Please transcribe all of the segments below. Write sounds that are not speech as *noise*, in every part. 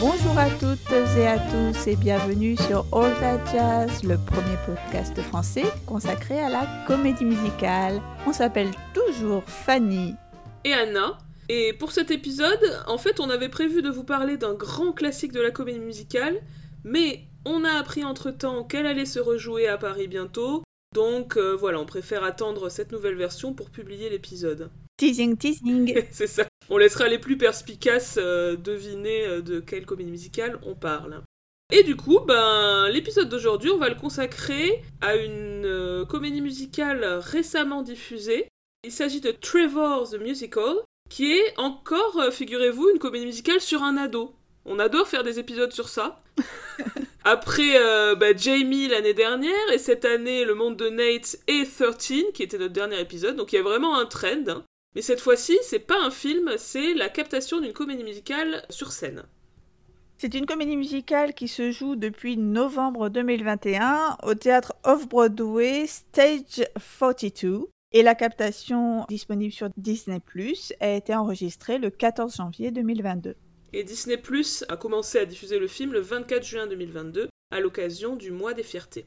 Bonjour à toutes et à tous et bienvenue sur All That Jazz, le premier podcast français consacré à la comédie musicale. On s'appelle toujours Fanny et Anna. Et pour cet épisode, en fait, on avait prévu de vous parler d'un grand classique de la comédie musicale, mais on a appris entre-temps qu'elle allait se rejouer à Paris bientôt, donc euh, voilà, on préfère attendre cette nouvelle version pour publier l'épisode. Teasing, teasing. *laughs* C'est ça. On laissera les plus perspicaces euh, deviner euh, de quelle comédie musicale on parle. Et du coup, ben, l'épisode d'aujourd'hui, on va le consacrer à une euh, comédie musicale récemment diffusée. Il s'agit de Trevor the Musical, qui est encore, figurez-vous, une comédie musicale sur un ado. On adore faire des épisodes sur ça. *laughs* Après ben, Jamie l'année dernière, et cette année Le Monde de Nate et 13, qui était notre dernier épisode. Donc il y a vraiment un trend. Hein. Mais cette fois-ci, c'est pas un film, c'est la captation d'une comédie musicale sur scène. C'est une comédie musicale qui se joue depuis novembre 2021 au théâtre Off-Broadway Stage 42 et la captation disponible sur Disney Plus a été enregistrée le 14 janvier 2022. Et Disney Plus a commencé à diffuser le film le 24 juin 2022 à l'occasion du mois des fiertés.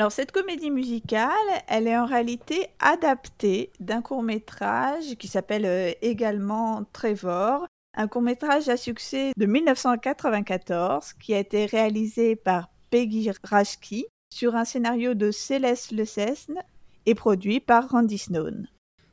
Alors cette comédie musicale, elle est en réalité adaptée d'un court métrage qui s'appelle euh, également Trevor, un court métrage à succès de 1994 qui a été réalisé par Peggy Rashki sur un scénario de Céleste Lecesne et produit par Randy Snowden.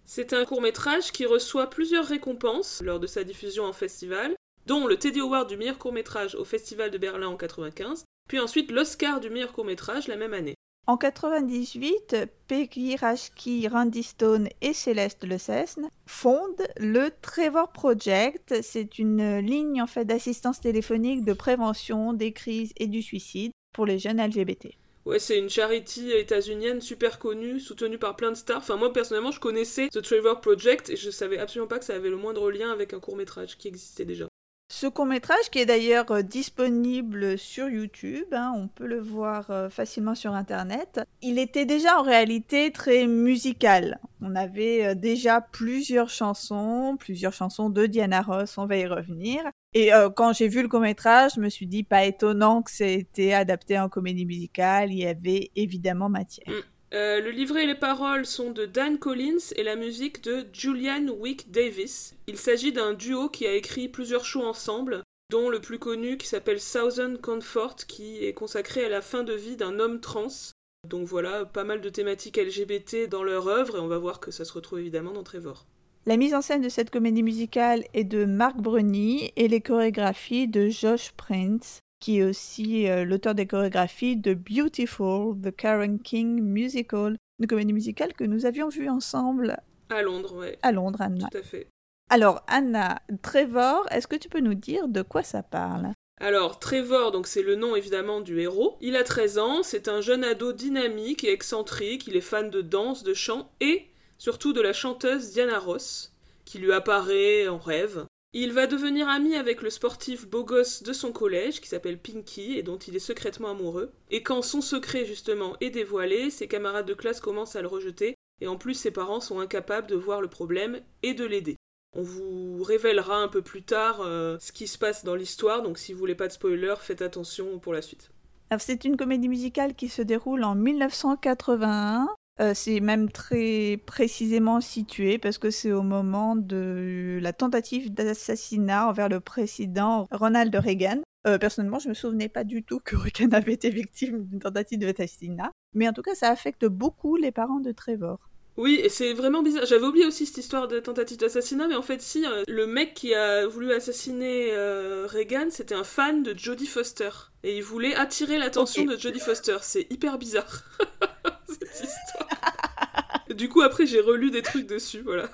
C'est un court métrage qui reçoit plusieurs récompenses lors de sa diffusion en festival, dont le Teddy Award du meilleur court métrage au Festival de Berlin en 95, puis ensuite l'Oscar du meilleur court métrage la même année. En 98, Peggy Rashki, Randy Stone et Céleste Lecesne fondent le Trevor Project. C'est une ligne en fait d'assistance téléphonique de prévention des crises et du suicide pour les jeunes LGBT. Ouais, c'est une charity états-unienne super connue, soutenue par plein de stars. Enfin, moi personnellement, je connaissais The Trevor Project et je savais absolument pas que ça avait le moindre lien avec un court métrage qui existait déjà. Ce court métrage, qui est d'ailleurs euh, disponible sur YouTube, hein, on peut le voir euh, facilement sur Internet, il était déjà en réalité très musical. On avait euh, déjà plusieurs chansons, plusieurs chansons de Diana Ross, on va y revenir. Et quand j'ai vu le court métrage, je me suis dit pas étonnant que c'était adapté en comédie musicale, il y avait évidemment matière. Mm. Euh, le livret et les paroles sont de Dan Collins et la musique de Julian Wick Davis. Il s'agit d'un duo qui a écrit plusieurs shows ensemble, dont le plus connu qui s'appelle Thousand Comfort, qui est consacré à la fin de vie d'un homme trans. Donc voilà, pas mal de thématiques LGBT dans leur œuvre, et on va voir que ça se retrouve évidemment dans Trevor. La mise en scène de cette comédie musicale est de Mark Bruni et les chorégraphies de Josh Prince qui est aussi euh, l'auteur des chorégraphies de Beautiful, The Karen King Musical, une comédie musicale que nous avions vue ensemble. À Londres, oui. À Londres, Anna. Tout à fait. Alors, Anna, Trevor, est-ce que tu peux nous dire de quoi ça parle? Alors, Trevor, donc c'est le nom évidemment du héros. Il a 13 ans, c'est un jeune ado dynamique et excentrique, il est fan de danse, de chant et surtout de la chanteuse Diana Ross, qui lui apparaît en rêve. Il va devenir ami avec le sportif beau gosse de son collège, qui s'appelle Pinky, et dont il est secrètement amoureux. Et quand son secret, justement, est dévoilé, ses camarades de classe commencent à le rejeter, et en plus ses parents sont incapables de voir le problème et de l'aider. On vous révélera un peu plus tard euh, ce qui se passe dans l'histoire, donc si vous voulez pas de spoiler, faites attention pour la suite. C'est une comédie musicale qui se déroule en 1981 euh, c'est même très précisément situé parce que c'est au moment de la tentative d'assassinat envers le président Ronald Reagan. Euh, personnellement, je me souvenais pas du tout que Reagan avait été victime d'une tentative d'assassinat, mais en tout cas, ça affecte beaucoup les parents de Trevor. Oui, et c'est vraiment bizarre. J'avais oublié aussi cette histoire de tentative d'assassinat, mais en fait, si, euh, le mec qui a voulu assassiner Reagan, c'était un fan de Jodie Foster. Et il voulait attirer l'attention de Jodie Foster. C'est hyper bizarre. *laughs* du coup, après, j'ai relu des trucs dessus, voilà,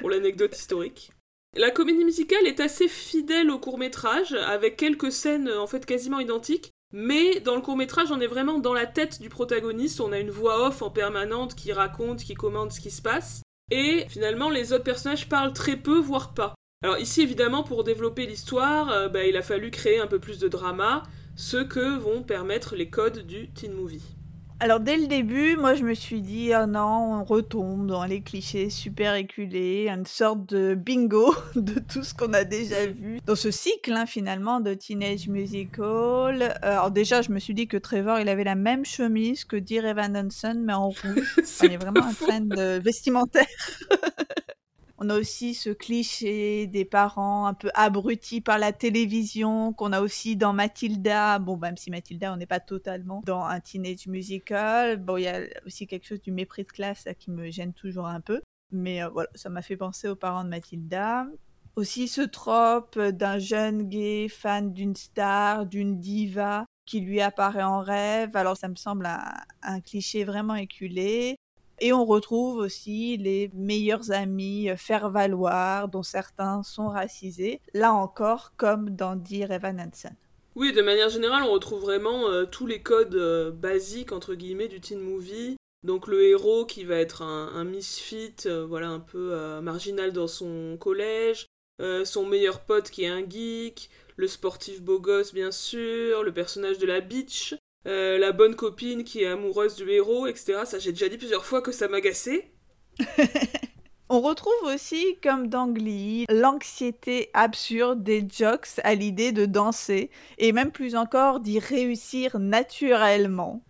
pour l'anecdote historique. La comédie musicale est assez fidèle au court métrage, avec quelques scènes en fait quasiment identiques, mais dans le court métrage, on est vraiment dans la tête du protagoniste, on a une voix off en permanente qui raconte, qui commande ce qui se passe, et finalement les autres personnages parlent très peu, voire pas. Alors ici, évidemment, pour développer l'histoire, euh, bah, il a fallu créer un peu plus de drama, ce que vont permettre les codes du teen movie. Alors dès le début, moi je me suis dit oh non, on retombe dans les clichés super éculés, une sorte de bingo *laughs* de tout ce qu'on a déjà vu dans ce cycle hein, finalement de Teenage Musical. Euh, alors déjà, je me suis dit que Trevor, il avait la même chemise que Dear Evan Hansen mais en rouge. *laughs* C'est Il y a vraiment pas un trend vestimentaire. On a aussi ce cliché des parents un peu abrutis par la télévision qu'on a aussi dans Mathilda. Bon, même si Mathilda, on n'est pas totalement dans un teenage musical. Bon, il y a aussi quelque chose du mépris de classe qui me gêne toujours un peu. Mais euh, voilà, ça m'a fait penser aux parents de Mathilda. Aussi ce trope d'un jeune gay fan d'une star, d'une diva qui lui apparaît en rêve. Alors ça me semble un cliché vraiment éculé. Et on retrouve aussi les meilleurs amis euh, faire valoir, dont certains sont racisés, là encore comme dans Dear Evan Hansen. Oui, de manière générale, on retrouve vraiment euh, tous les codes euh, basiques, entre guillemets, du teen movie. Donc le héros qui va être un, misfit, voilà, un peu marginal dans son collège, son meilleur pote qui est un geek, le sportif beau gosse bien sûr, le personnage de la bitch, euh, la bonne copine qui est amoureuse du héros, etc. Ça j'ai déjà dit plusieurs fois que ça m'agaçait. *laughs* On retrouve aussi, comme dans Glee, l'anxiété absurde des jocks à l'idée de danser, et même plus encore d'y réussir naturellement.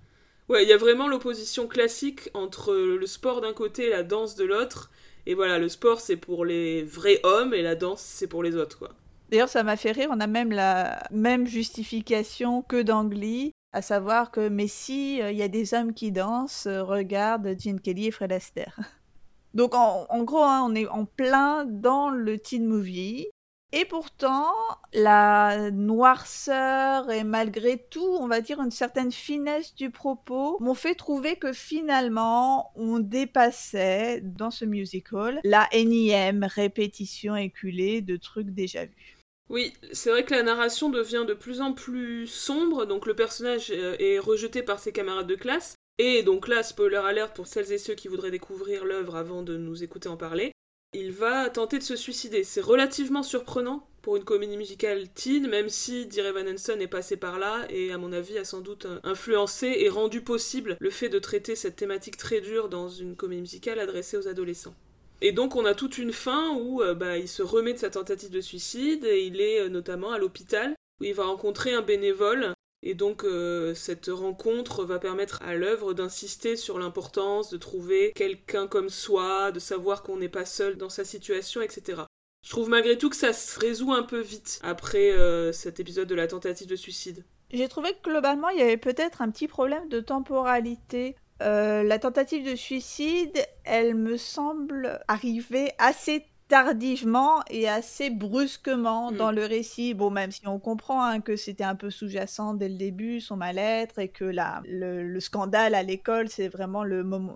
Ouais, il y a vraiment l'opposition classique entre le sport d'un côté et la danse de l'autre. Et voilà, le sport c'est pour les vrais hommes et la danse c'est pour les autres, quoi. D'ailleurs, ça m'a fait rire, on a même la même justification que dans Glee, à savoir que, mais si euh, il y a des hommes qui dansent, euh, regarde Gene Kelly et Fred Astaire. *laughs* Donc, en, en gros, hein, on est en plein dans le teen movie. Et pourtant, la noirceur et malgré tout, on va dire une certaine finesse du propos, m'ont fait trouver que finalement, on dépassait dans ce musical la énième répétition éculée de trucs déjà vus. Oui, c'est vrai que la narration devient de plus en plus sombre, donc le personnage euh, est rejeté par ses camarades de classe. Et donc là, spoiler alert pour celles et ceux qui voudraient découvrir l'œuvre avant de nous écouter en parler, il va tenter de se suicider. C'est relativement surprenant pour une comédie musicale teen, même si Dear Evan Hansen est passé par là et à mon avis a sans doute euh, influencé et rendu possible le fait de traiter cette thématique très dure dans une comédie musicale adressée aux adolescents. Et donc on a toute une fin où euh, bah, il se remet de sa tentative de suicide et il est euh, notamment à l'hôpital où il va rencontrer un bénévole et donc euh, cette rencontre va permettre à l'œuvre d'insister sur l'importance de trouver quelqu'un comme soi, de savoir qu'on n'est pas seul dans sa situation, etc. Je trouve malgré tout que ça se résout un peu vite après cet épisode de la tentative de suicide. J'ai trouvé que globalement, il y avait peut-être un petit problème de temporalité. Euh, la tentative de suicide, elle me semble arriver assez tardivement et assez brusquement Mm. dans le récit. Bon, même si on comprend hein, que c'était un peu sous-jacent dès le début, son mal-être, et que là, le, le scandale à l'école, c'est vraiment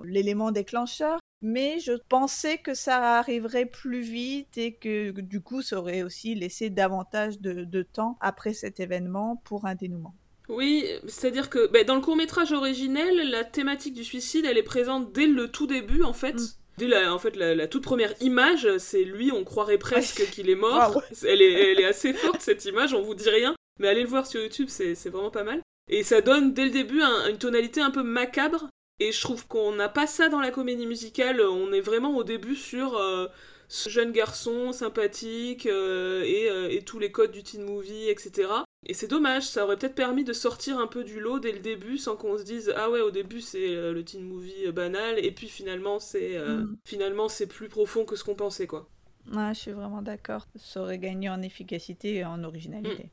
l'élément déclencheur. Mais je pensais que ça arriverait plus vite et que du coup, ça aurait aussi laissé davantage de, de temps après cet événement pour un dénouement. Oui, c'est-à-dire que bah, dans le court métrage originel, la thématique du suicide, elle est présente dès le tout début, en fait. Mm. Dès la, en fait, la, la toute première image, c'est lui, on croirait presque qu'il est mort. Elle, est, elle est assez forte, cette image, on vous dit rien. Mais allez le voir sur YouTube, c'est c'est vraiment pas mal. Et ça donne dès le début un- une tonalité un peu macabre. Et je trouve qu'on n'a pas ça dans la comédie musicale. On est vraiment au début sur euh, ce jeune garçon sympathique euh, et, euh, et tous les codes du teen movie, etc. Et c'est dommage, ça aurait peut-être permis de sortir un peu du lot dès le début sans qu'on se dise ah ouais au début c'est euh, le teen movie euh, banal et puis finalement c'est euh, Mhm. finalement c'est plus profond que ce qu'on pensait quoi. Ouais, je suis vraiment d'accord. Ça aurait gagné en efficacité et en originalité.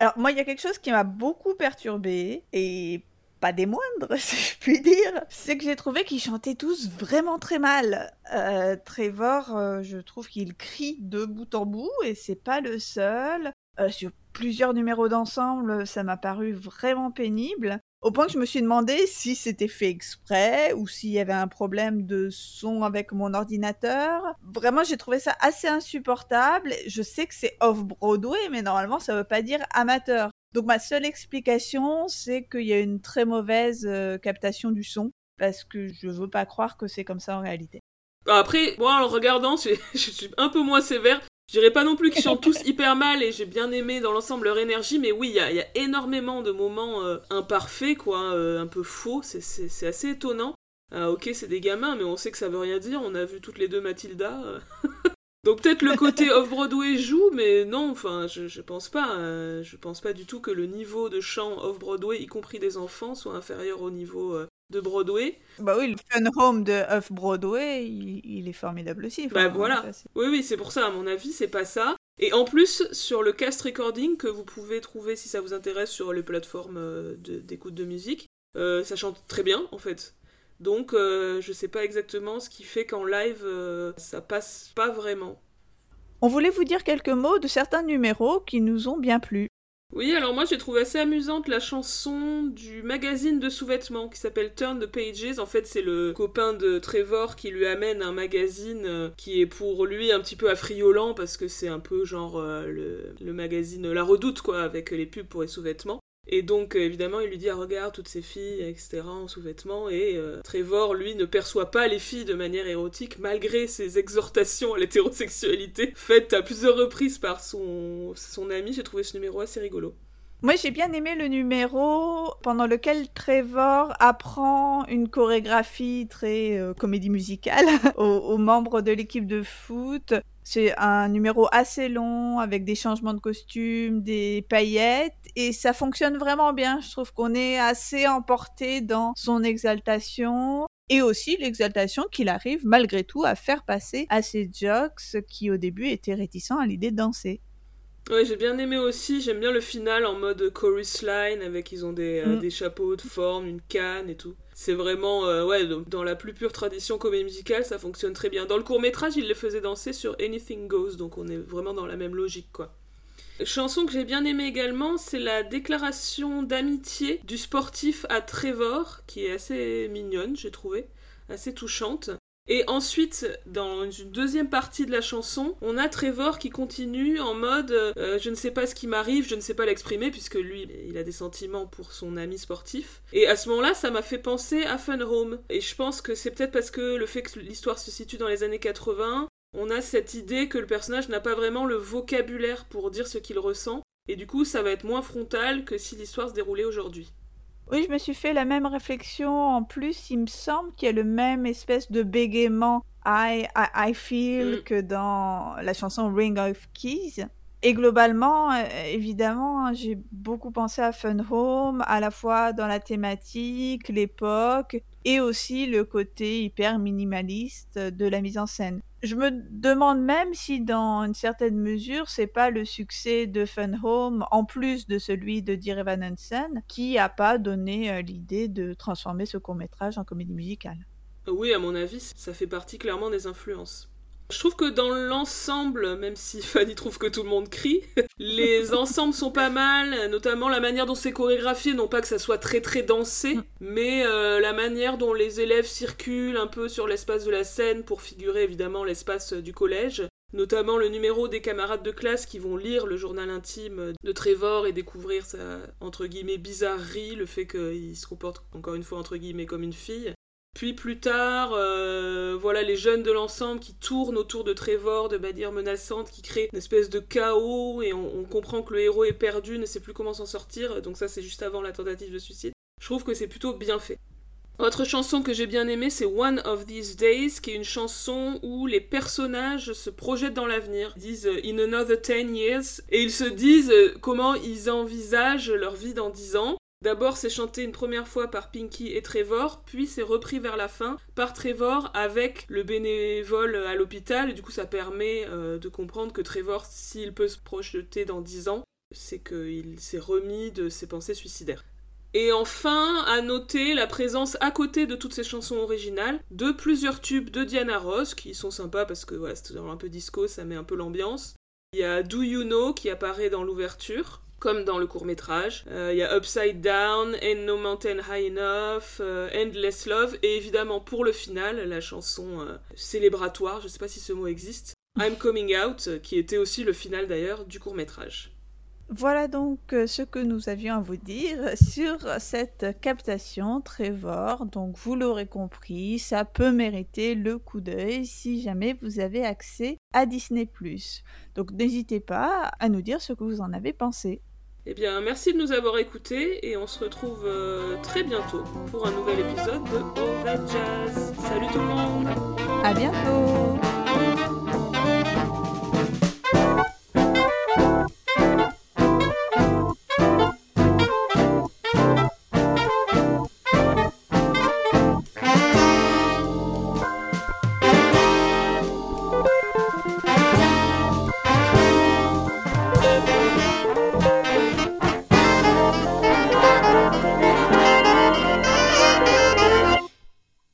Alors, moi, il y a quelque chose qui m'a beaucoup perturbée, et pas des moindres, *laughs* si je puis dire, c'est que j'ai trouvé qu'ils chantaient tous vraiment très mal. Trevor, je trouve qu'il crie de bout en bout, et c'est pas le seul. Euh, sur plusieurs numéros d'ensemble, ça m'a paru vraiment pénible. Au point que je me suis demandé si c'était fait exprès ou s'il y avait un problème de son avec mon ordinateur. Vraiment, j'ai trouvé ça assez insupportable. Je sais que c'est off-Broadway, mais normalement, ça veut pas dire amateur. Donc ma seule explication, c'est qu'il y a une très mauvaise euh, captation du son, parce que je veux pas croire que c'est comme ça en réalité. Après, moi en le regardant, *laughs* je suis un peu moins sévère. Je dirais pas non plus qu'ils chantent tous hyper mal et j'ai bien aimé dans l'ensemble leur énergie, mais oui, il y, a, énormément de moments euh, imparfaits, quoi, euh, un peu faux, c'est assez étonnant. Ah, ok, c'est des gamins, mais on sait que ça veut rien dire, on a vu toutes les deux Mathilda. Euh. *laughs* Donc peut-être le côté off-Broadway joue, mais non, enfin, je, je pense pas. je pense pas du tout que le niveau de chant off-Broadway, y compris des enfants, soit inférieur au niveau de Broadway. Bah oui, le Fun Home de Off Broadway, il, est formidable aussi. bah voilà. oui, oui, c'est pour ça, à mon avis, c'est pas ça. Et en plus, sur le cast recording que vous pouvez trouver si ça vous intéresse sur les plateformes euh, d'écoute de, musique, euh, ça chante très bien en fait. Donc euh, je sais pas exactement ce qui fait qu'en live ça passe pas vraiment. On voulait vous dire quelques mots de certains numéros qui nous ont bien plu. Oui, alors moi j'ai trouvé assez amusante la chanson du magazine de sous-vêtements qui s'appelle Turn the Pages. En fait, c'est le copain de Trevor qui lui amène un magazine euh, qui est pour lui un petit peu affriolant parce que c'est un peu genre euh, le, le, magazine La Redoute quoi, avec les pubs pour les sous-vêtements. Et donc, euh, évidemment, il lui dit ah, Regarde toutes ces filles, etc., en sous-vêtements. Et euh, Trevor, lui, ne perçoit pas les filles de manière érotique, malgré ses exhortations à l'hétérosexualité, faites à plusieurs reprises par son, son ami. J'ai trouvé ce numéro assez rigolo. Moi, j'ai bien aimé le numéro pendant lequel Trevor apprend une chorégraphie très euh, comédie musicale *laughs* aux, membres de l'équipe de foot. C'est un numéro assez long avec des changements de costume, des paillettes et ça fonctionne vraiment bien. Je trouve qu'on est assez emporté dans son exaltation et aussi l'exaltation qu'il arrive malgré tout à faire passer à ses jocks qui au début étaient réticents à l'idée de danser. Ouais, j'ai bien aimé aussi, j'aime bien le final en mode chorus line avec ils ont des, euh, mm. des chapeaux de forme, une canne et tout. C'est vraiment, euh, ouais, dans la plus pure tradition comédie musicale, ça fonctionne très bien. Dans le court métrage, il les faisait danser sur Anything Goes, donc on est vraiment dans la même logique, quoi. Chanson que j'ai bien aimée également, c'est la déclaration d'amitié du sportif à Trevor, qui est assez mignonne, j'ai trouvé, assez touchante. Et ensuite, dans une deuxième partie de la chanson, on a Trevor qui continue en mode euh, je ne sais pas ce qui m'arrive, je ne sais pas l'exprimer, puisque lui, il a des sentiments pour son ami sportif. Et à ce moment-là, ça m'a fait penser à Fun Home. Et je pense que c'est peut-être parce que le fait que l'histoire se situe dans les années 80, on a cette idée que le personnage n'a pas vraiment le vocabulaire pour dire ce qu'il ressent. Et du coup, ça va être moins frontal que si l'histoire se déroulait aujourd'hui. Oui, je me suis fait la même réflexion. En plus, il me semble qu'il y a le même espèce de bégaiement I, I, feel mm. que dans la chanson Ring of Keys. Et globalement, euh, évidemment, j'ai beaucoup pensé à Fun Home, à la fois dans la thématique, l'époque, et aussi le côté hyper minimaliste de la mise en scène. Je me demande même si dans une certaine mesure, c'est pas le succès de Fun Home, en plus de celui de Dear Evan Hansen, qui a pas donné euh, l'idée de transformer ce court-métrage en comédie musicale. Oui, à mon avis, ça fait partie clairement des influences. Je trouve que dans l'ensemble, même si Fanny trouve que tout le monde crie, *laughs* les ensembles sont pas mal, notamment la manière dont c'est chorégraphié, non pas que ça soit très très dansé, mm. mais euh, la manière dont les élèves circulent un peu sur l'espace de la scène pour figurer évidemment l'espace du collège. Notamment le numéro des camarades de classe qui vont lire le journal intime de Trevor et découvrir sa, entre guillemets, bizarrerie, le fait qu'il se comporte, encore une fois, entre guillemets, comme une fille. Puis plus tard, euh, voilà les jeunes de l'ensemble qui tournent autour de Trevor de manière menaçante, qui créent une espèce de chaos et on, comprend que le héros est perdu, ne sait plus comment s'en sortir. Donc ça c'est juste avant la tentative de suicide. Je trouve que c'est plutôt bien fait. Autre chanson que j'ai bien aimée, c'est One of These Days, qui est une chanson où les personnages se projettent dans l'avenir, disent euh, In another 10 years, et ils se disent euh, comment ils envisagent leur vie dans 10 ans. D'abord, c'est chanté une première fois par Pinky et Trevor, puis c'est repris vers la fin par Trevor avec le bénévole à l'hôpital. Du coup, ça permet euh, de comprendre que Trevor, s'il peut se projeter dans 10 ans, c'est qu'il s'est remis de ses pensées suicidaires. Et enfin, à noter la présence à côté de toutes ces chansons originales de plusieurs tubes de Diana Ross qui sont sympas parce que voilà, c'est un peu disco, ça met un peu l'ambiance. Il y a Do You Know qui apparaît dans l'ouverture comme dans le court métrage. Euh, il y a Upside Down, Ain't No Mountain High Enough, euh, Endless Love, et évidemment pour le final, la chanson euh, célébratoire, je sais pas si ce mot existe, I'm Coming Out, qui était aussi le final d'ailleurs du court métrage. Voilà donc ce que nous avions à vous dire sur cette captation Trevor. Donc vous l'aurez compris, ça peut mériter le coup d'œil si jamais vous avez accès à Disney+. Donc n'hésitez pas à nous dire ce que vous en avez pensé. Eh bien, merci de nous avoir écoutés et on se retrouve euh, très bientôt pour un nouvel épisode de Over Jazz. Salut tout le monde À bientôt